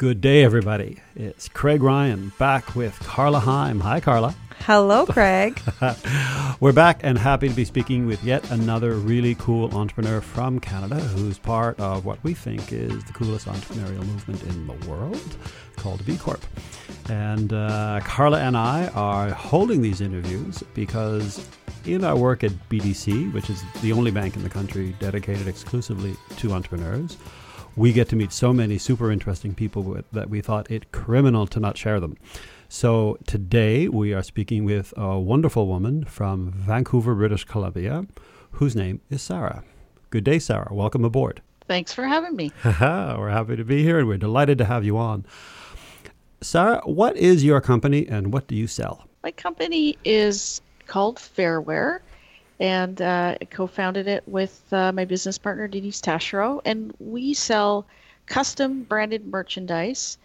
Good day, everybody. It's Craig Ryan back with Carla Heim. Hi, Carla. Hello, Craig. We're back and happy to be speaking with yet another really cool entrepreneur from Canada who's part of what we think is the coolest entrepreneurial movement in the world called B Corp. And uh, Carla and I are holding these interviews because in our work at BDC, which is the only bank in the country dedicated exclusively to entrepreneurs, we get to meet so many super interesting people with, that we thought it criminal to not share them. So today we are speaking with a wonderful woman from Vancouver, British Columbia, whose name is Sarah. Good day, Sarah. Welcome aboard. Thanks for having me. we're happy to be here and we're delighted to have you on. Sarah, what is your company and what do you sell? My company is called Fairware and uh, co-founded it with uh, my business partner Denise Taschereau, and we sell custom branded merchandise.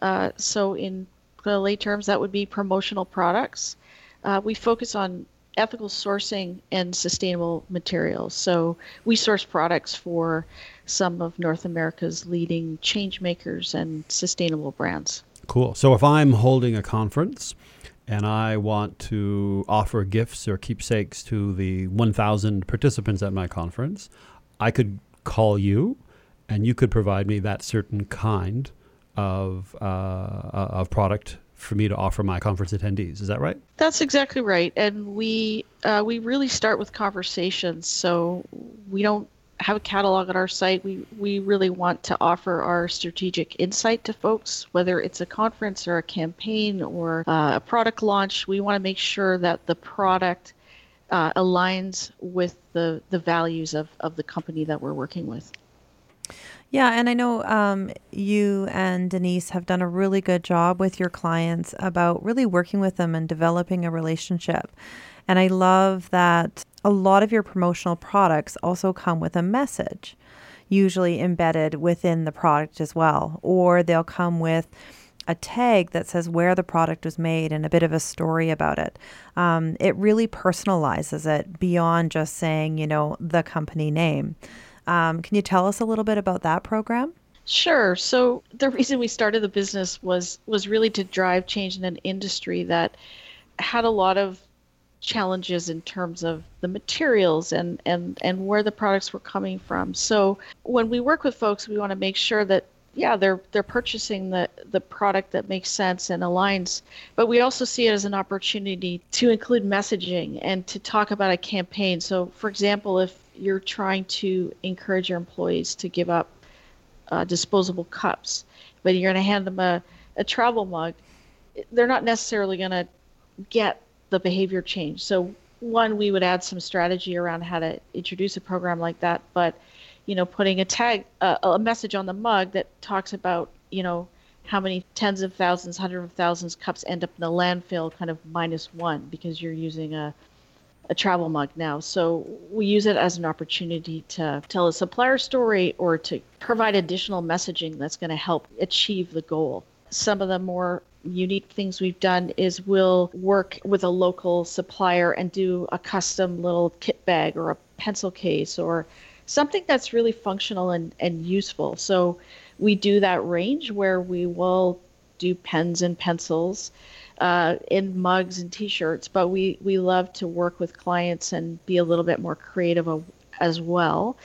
Uh, so in lay terms, that would be promotional products. Uh, we focus on ethical sourcing and sustainable materials. So we source products for some of North America's leading change makers and sustainable brands. Cool. So if I'm holding a conference and I want to offer gifts or keepsakes to the 1,000 participants at my conference, I could call you and you could provide me that certain kind of, uh, uh, of product for me to offer my conference attendees. Is that right? That's exactly right. And we uh, we really start with conversations. So we don't have a catalog at our site. We we really want to offer our strategic insight to folks, whether it's a conference or a campaign or uh, a product launch. We want to make sure that the product uh, aligns with the the values of of the company that we're working with. Yeah, and I know um, you and Denise have done a really good job with your clients about really working with them and developing a relationship. And I love that a lot of your promotional products also come with a message, usually embedded within the product as well, or they'll come with a tag that says where the product was made and a bit of a story about it. Um, it really personalizes it beyond just saying, you know, the company name. Um, can you tell us a little bit about that program? Sure. So the reason we started the business was was really to drive change in an industry that had a lot of challenges in terms of the materials and and and where the products were coming from. So when we work with folks, we want to make sure that yeah, they're they're purchasing the the product that makes sense and aligns. But we also see it as an opportunity to include messaging and to talk about a campaign. So, for example, if you're trying to encourage your employees to give up uh, disposable cups, but you're going to hand them a, a travel mug, they're not necessarily going to get the behavior change. So, one, we would add some strategy around how to introduce a program like that, but you know, putting a tag, uh, a message on the mug that talks about, you know, how many tens of thousands, hundreds of thousands cups end up in the landfill, kind of minus one because you're using a a travel mug now. So we use it as an opportunity to tell a supplier story or to provide additional messaging that's going to help achieve the goal. Some of the more unique things we've done is we'll work with a local supplier and do a custom little kit bag or a pencil case or something that's really functional and, and useful. So we do that range where we will do pens and pencils uh, in mugs and t-shirts but we we love to work with clients and be a little bit more creative as well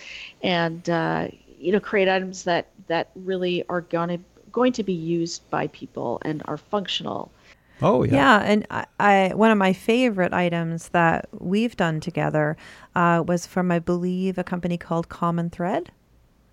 and uh, you know create items that that really are going to going to be used by people and are functional Oh yeah. Yeah, and I, I, one of my favorite items that we've done together uh, was from I believe a company called Common Thread.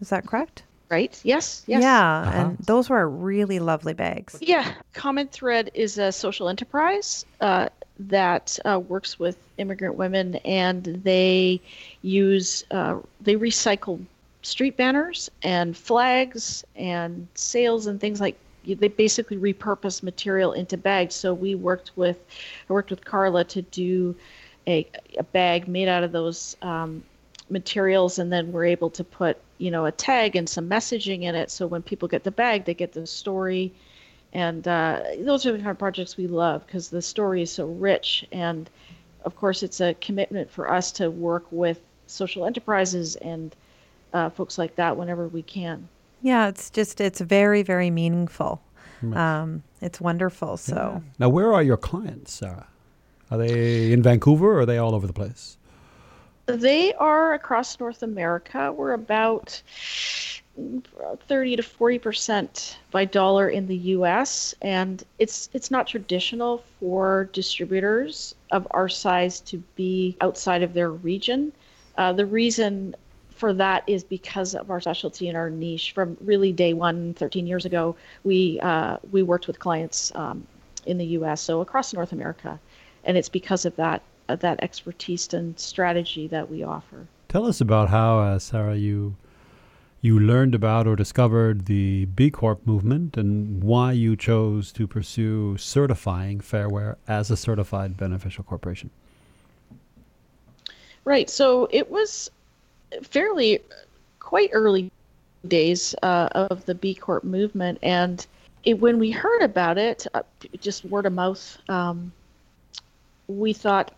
Is that correct? right? Yes, yes. Yeah, uh-huh. and those were really lovely bags. Yeah, Common Thread is a social enterprise uh, that uh, works with immigrant women, and they use uh, they recycle street banners and flags and sails and things like they basically repurpose material into bags. So we worked with I worked with Carla to do a, a bag made out of those um, materials, and then we're able to put you know a tag and some messaging in it. So when people get the bag they get the story. And uh, those are the kind of projects we love because the story is so rich. And of course it's a commitment for us to work with social enterprises and uh, folks like that whenever we can Yeah, it's just it's very very meaningful. Um, it's wonderful. So Yeah. Now, where are your clients, Sarah? Are they in Vancouver or are they all over the place? They are across North America. We're about 30 to 40 percent by dollar in the U.S. and it's it's not traditional for distributors of our size to be outside of their region. Uh, the reason for that is because of our specialty and our niche. From really day one, 13 years ago, we uh, we worked with clients um, in the U.S. so across North America, and it's because of that uh, that expertise and strategy that we offer. Tell us about how, uh, Sarah, you you learned about or discovered the B Corp movement and why you chose to pursue certifying Fairware as a certified beneficial corporation. Right. So it was fairly quite early days uh, of the B Corp movement, and it, when we heard about it, uh, just word of mouth, um, we thought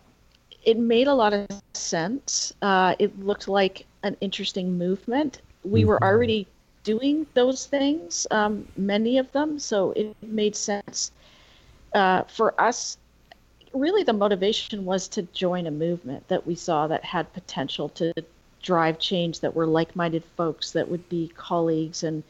it made a lot of sense. Uh, it looked like an interesting movement. We were already doing those things, um, many of them, so it made sense uh, for us really the motivation was to join a movement that we saw that had potential to drive change that were like-minded folks that would be colleagues and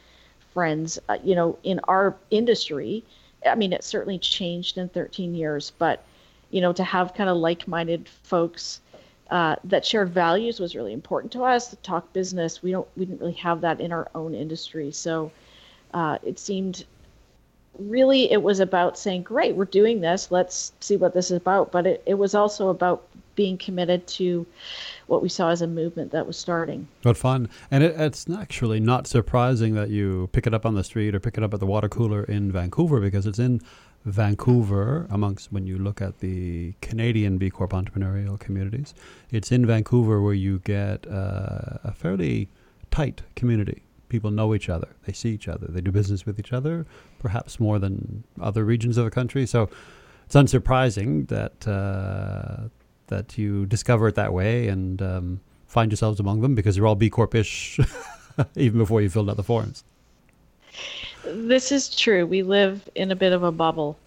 friends uh, you know in our industry. I mean it certainly changed in 13 years but you know to have kind of like-minded folks uh, that shared values was really important to us to talk business. We don't we didn't really have that in our own industry. So uh, it seemed really it was about saying great we're doing this. Let's see what this is about. But it, it was also about being committed to what we saw as a movement that was starting But fun. And it, it's actually not surprising that you pick it up on the street or pick it up at the water cooler in Vancouver because it's in Vancouver, amongst when you look at the Canadian B Corp entrepreneurial communities, it's in Vancouver where you get uh, a fairly tight community. People know each other, they see each other, they do business with each other, perhaps more than other regions of the country. So it's unsurprising that uh, that you discover it that way and um, find yourselves among them because you're all B Corp-ish even before you filled out the forms. this is true we live in a bit of a bubble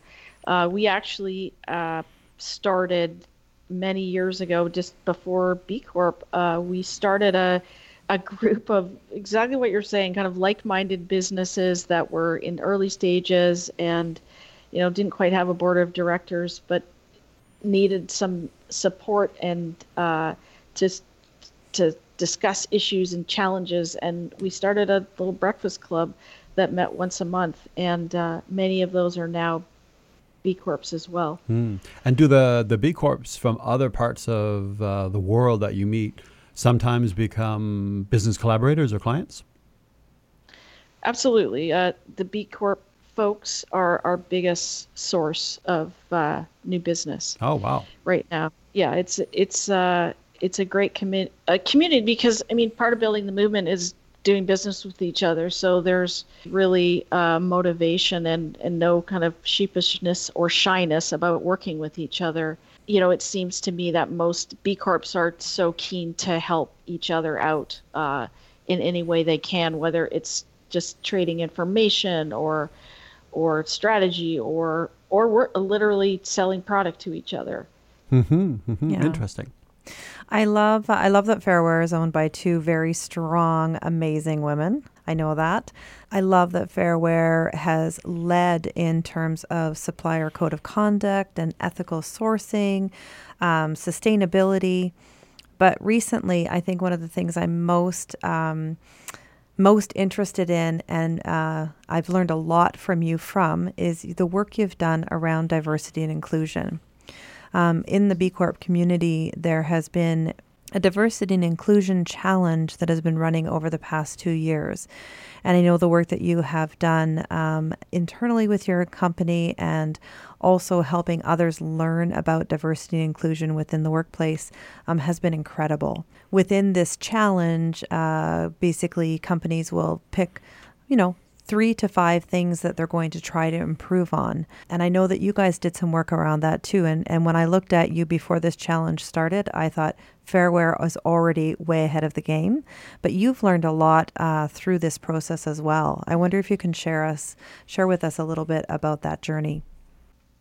uh, we actually uh, started many years ago just before b corp uh, we started a a group of exactly what you're saying, kind of like-minded businesses that were in early stages and, you know, didn't quite have a board of directors, but needed some support and uh, just to discuss issues and challenges. And we started a little breakfast club that met once a month, and uh, many of those are now B Corps as well. Hmm. And do the, the B Corps from other parts of uh, the world that you meet sometimes become business collaborators or clients? Absolutely. Uh, the B Corp folks are our biggest source of uh, new business Oh, wow. right now. Yeah, it's it's uh, it's a great commi- a community because I mean part of building the movement is doing business with each other. So there's really uh, motivation and and no kind of sheepishness or shyness about working with each other. You know, it seems to me that most B Corps are so keen to help each other out uh, in any way they can, whether it's just trading information or or strategy or or we're literally selling product to each other. Mm-hmm, mm-hmm. Yeah. Interesting. I love I love that Fairware is owned by two very strong, amazing women. I know that. I love that Fairware has led in terms of supplier code of conduct and ethical sourcing, um, sustainability. But recently, I think one of the things I'm most um, most interested in, and uh, I've learned a lot from you from, is the work you've done around diversity and inclusion. Um, in the B Corp community, there has been a diversity and inclusion challenge that has been running over the past two years. And I know the work that you have done um, internally with your company and also helping others learn about diversity and inclusion within the workplace um, has been incredible. Within this challenge, uh, basically, companies will pick, you know, three to five things that they're going to try to improve on. And I know that you guys did some work around that too. And, and when I looked at you before this challenge started, I thought Fairware was already way ahead of the game. But you've learned a lot uh, through this process as well. I wonder if you can share us, share with us a little bit about that journey.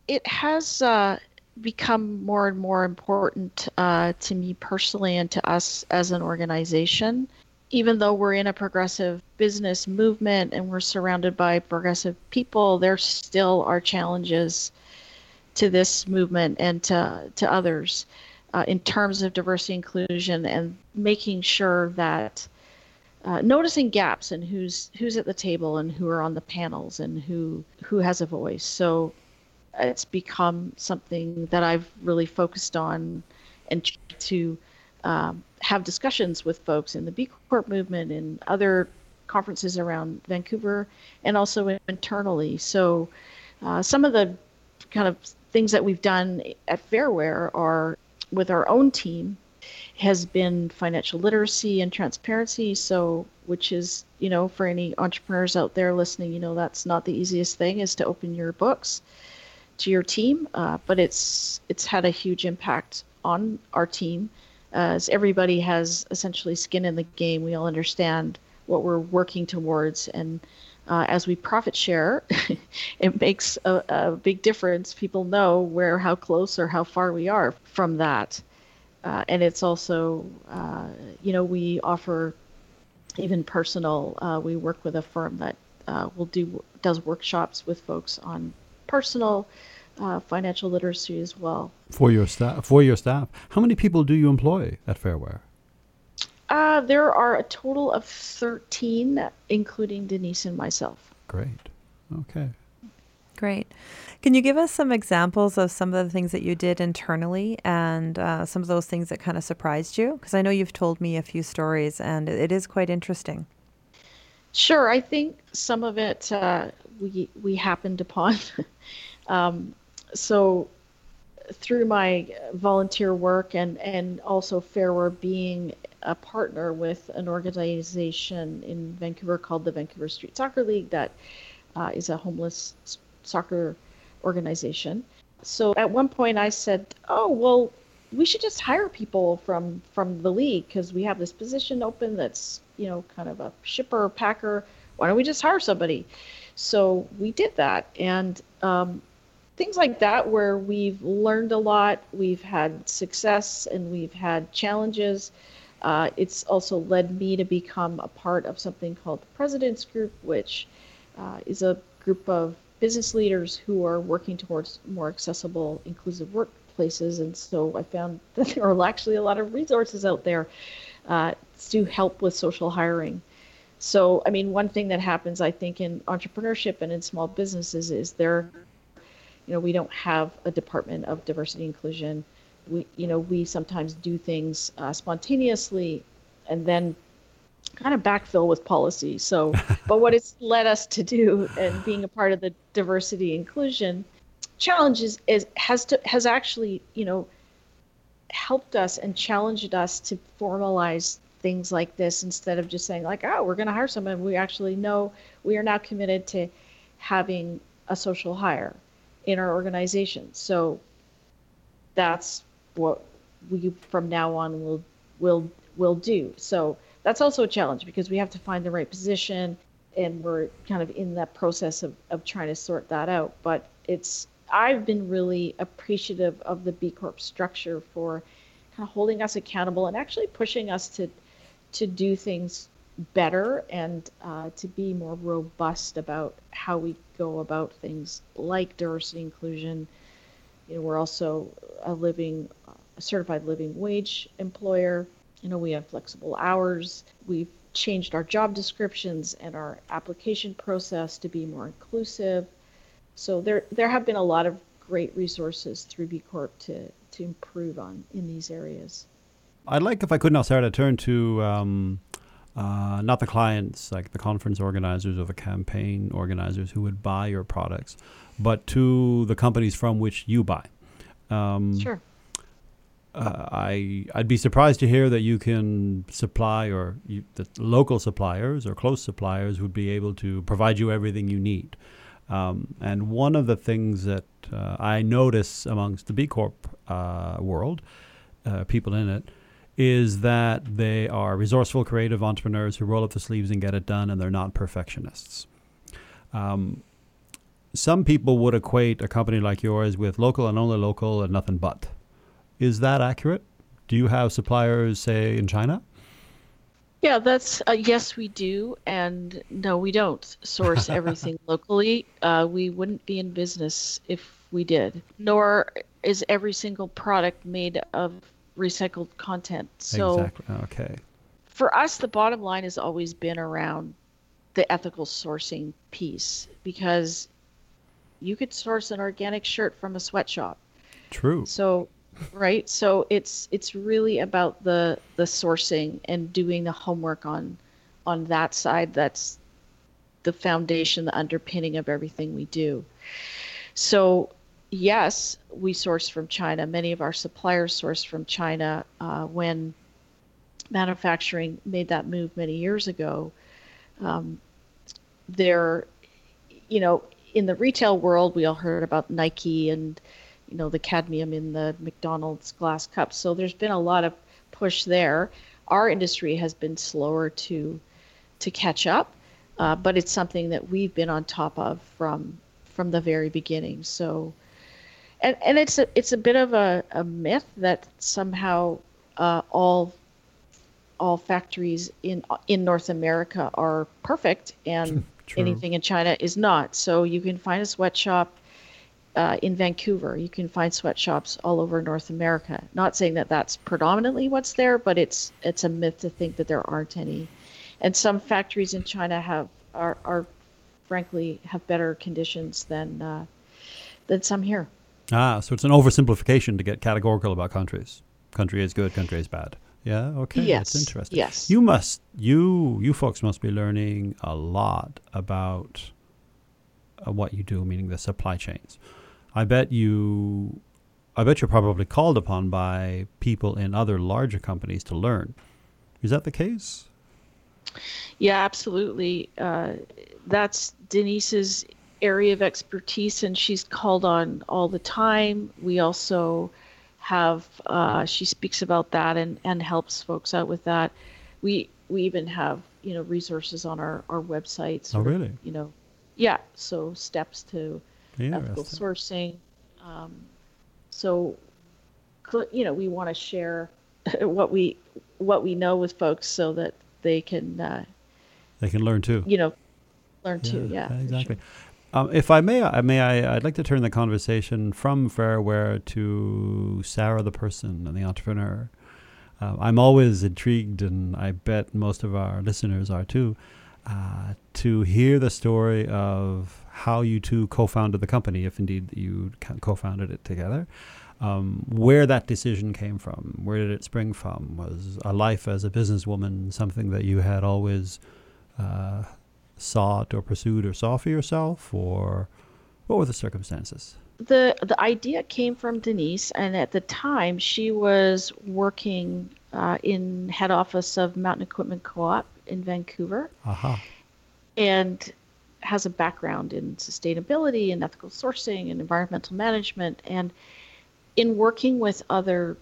It has uh, become more and more important uh, to me personally and to us as an organization even though we're in a progressive business movement and we're surrounded by progressive people, there still are challenges to this movement and to, to others uh, in terms of diversity inclusion and making sure that uh, noticing gaps and who's who's at the table and who are on the panels and who who has a voice. So it's become something that I've really focused on and to um, have discussions with folks in the B Corp movement and other conferences around Vancouver and also internally. So, uh, some of the kind of things that we've done at Fairware are with our own team has been financial literacy and transparency. So, which is, you know, for any entrepreneurs out there listening, you know, that's not the easiest thing is to open your books to your team, uh, but it's it's had a huge impact on our team as everybody has essentially skin in the game. We all understand what we're working towards, and uh, as we profit share, it makes a, a, big difference. People know where, how close or how far we are from that, uh, and it's also, uh, you know, we offer even personal. Uh, we work with a firm that uh, will do does workshops with folks on personal uh, financial literacy as well. For your staff, for your staff, how many people do you employ at Fairware? Uh, there are a total of thirteen, including Denise and myself. Great. Okay. Great. Can you give us some examples of some of the things that you did internally and uh, some of those things that kind of surprised you? Because I know you've told me a few stories and it is quite interesting. Sure. I think some of it uh, we we happened upon. um, so through my volunteer work and, and also Fairware being a partner with an organization in Vancouver called the Vancouver Street Soccer League that uh, is a homeless soccer organization. So at one point I said, "Oh, well, we should just hire people from from the league because we have this position open that's, you know, kind of a shipper packer. Why don't we just hire somebody?" So we did that and um, things like that where we've learned a lot, we've had success, and we've had challenges. Uh, it's also led me to become a part of something called the President's Group, which uh, is a group of business leaders who are working towards more accessible, inclusive workplaces. And so I found that there are actually a lot of resources out there uh, to help with social hiring. So, I mean, one thing that happens, I think, in entrepreneurship and in small businesses is there you know, we don't have a department of diversity inclusion. We, you know, we sometimes do things uh, spontaneously and then kind of backfill with policy. So, but what it's led us to do and being a part of the diversity inclusion challenges is, is has to has actually, you know, helped us and challenged us to formalize things like this instead of just saying like, oh, we're going to hire someone. We actually know we are now committed to having a social hire in our organization. So that's what we from now on will will will do. So that's also a challenge because we have to find the right position and we're kind of in that process of, of trying to sort that out. But it's I've been really appreciative of the B Corp structure for kind of holding us accountable and actually pushing us to to do things better and uh, to be more robust about how we go about things like diversity inclusion. You know, we're also a living, a certified living wage employer. You know, we have flexible hours. We've changed our job descriptions and our application process to be more inclusive. So there, there have been a lot of great resources through B Corp to to improve on in these areas. I'd like, if I could now, Sarah, to turn to um, uh, not the clients, like the conference organizers or the campaign organizers who would buy your products, but to the companies from which you buy. Um, sure. uh, I I'd be surprised to hear that you can supply or you, that local suppliers or close suppliers would be able to provide you everything you need. Um, and one of the things that uh, I notice amongst the B Corp uh, world, uh, people in it, is that they are resourceful, creative entrepreneurs who roll up the sleeves and get it done, and they're not perfectionists. Um, some people would equate a company like yours with local and only local and nothing but. Is that accurate? Do you have suppliers, say, in China? Yeah, that's uh, yes, we do, and no, we don't source everything locally. Uh, we wouldn't be in business if we did. Nor is every single product made of recycled content. So, exactly. Okay. For us, the bottom line has always been around the ethical sourcing piece because you could source an organic shirt from a sweatshop. True. So right so it's it's really about the the sourcing and doing the homework on on that side that's the foundation the underpinning of everything we do so yes we source from china many of our suppliers source from china uh, when manufacturing made that move many years ago um, there you know in the retail world we all heard about nike and you know the cadmium in the McDonald's glass cups. So there's been a lot of push there. Our industry has been slower to to catch up, uh, but it's something that we've been on top of from from the very beginning. So, and and it's a it's a bit of a, a myth that somehow uh, all all factories in in North America are perfect and True. anything in China is not. So you can find a sweatshop uh, in Vancouver. You can find sweatshops all over North America. Not saying that that's predominantly what's there, but it's it's a myth to think that there aren't any. And some factories in China have are, are frankly have better conditions than uh, than some here. Ah, so it's an oversimplification to get categorical about countries. Country is good, country is bad. Yeah, okay. Yes. That's interesting. Yes. You must you you folks must be learning a lot about uh, what you do, meaning the supply chains. I bet you, I bet you're probably called upon by people in other larger companies to learn. Is that the case? Yeah, absolutely. Uh, that's Denise's area of expertise, and she's called on all the time. We also have uh, she speaks about that and, and helps folks out with that. We we even have you know resources on our our websites. Oh, really? You know, yeah. So steps to ethical sourcing. Um, so, you know, we want to share what we what we know with folks so that they can uh, they can learn too. You know, learn yeah, too. Yeah, exactly. Sure. Um, if I may, I may I, I'd like to turn the conversation from Fairware to Sarah, the person and the entrepreneur. Uh, I'm always intrigued, and I bet most of our listeners are too, uh, to hear the story of how you two co-founded the company, if indeed you co-founded it together. Um, where that decision came from, where did it spring from? Was a life as a businesswoman something that you had always uh, sought or pursued or saw for yourself, or what were the circumstances? The the idea came from Denise, and at the time she was working uh, in head office of Mountain Equipment Co-op in Vancouver. Uh-huh. And has a background in sustainability and ethical sourcing and environmental management. And in working with other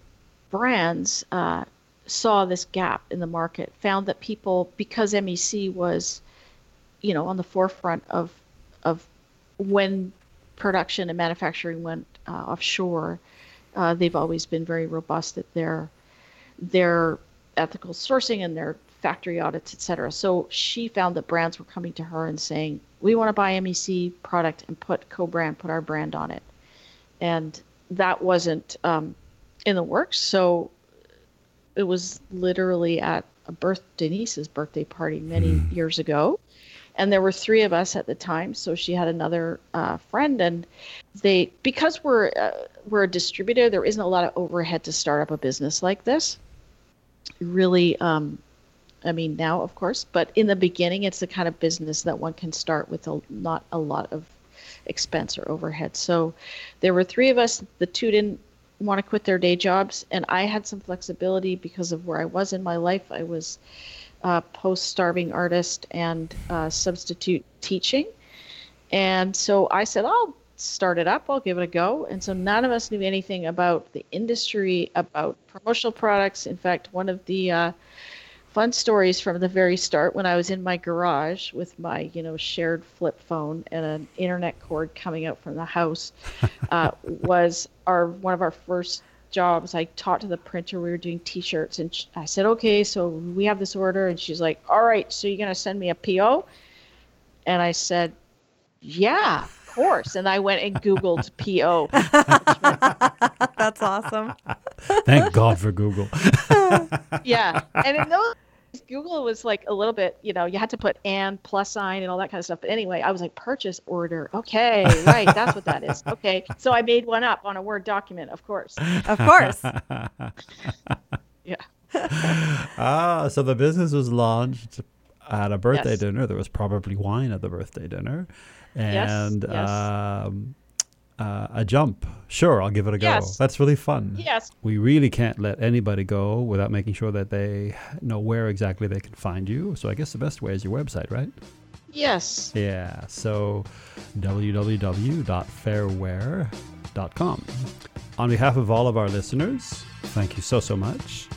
brands, uh, saw this gap in the market, found that people, because MEC was, you know, on the forefront of of when production and manufacturing went uh, offshore, uh, they've always been very robust at their their ethical sourcing and their factory audits, et cetera. So she found that brands were coming to her and saying, we want to buy MEC product and put co-brand, put our brand on it. And that wasn't um, in the works. So it was literally at a birth Denise's birthday party many mm. years ago. And there were three of us at the time, so she had another uh, friend, and they because we're uh, we're a distributor, there isn't a lot of overhead to start up a business like this. Really, um, I mean, now, of course, but in the beginning, it's the kind of business that one can start with a, not a lot of expense or overhead. So there were three of us. The two didn't want to quit their day jobs, and I had some flexibility because of where I was in my life. I was a post-starving artist and uh, substitute teaching, and so I said, "I'll start it up. I'll give it a go." And so none of us knew anything about the industry, about promotional products. In fact, one of the uh, fun stories from the very start when I was in my garage with my, you know, shared flip phone and an internet cord coming out from the house uh, was our one of our first jobs. I talked to the printer. We were doing T-shirts, and I said, "Okay, so we have this order," and she's like, "All right, so you're gonna send me a PO?" And I said, "Yeah." of Course, and I went and Googled PO. That's awesome. Thank God for Google. yeah, and in those Google was like a little bit, you know, you had to put and plus sign and all that kind of stuff. But anyway, I was like, purchase order. Okay, right, that's what that is. Okay, so I made one up on a Word document, of course. Of course. Yeah. ah, so the business was launched at a birthday Yes. dinner. There was probably wine at the birthday dinner, Yes, and yes. Um, uh, a jump. Sure, I'll give it a go. Yes. That's really fun. Yes. We really can't let anybody go without making sure that they know where exactly they can find you. So I guess the best way is your website, right? Yes. Yeah. So www.fairware.com. On behalf of all of our listeners, thank you so, so much.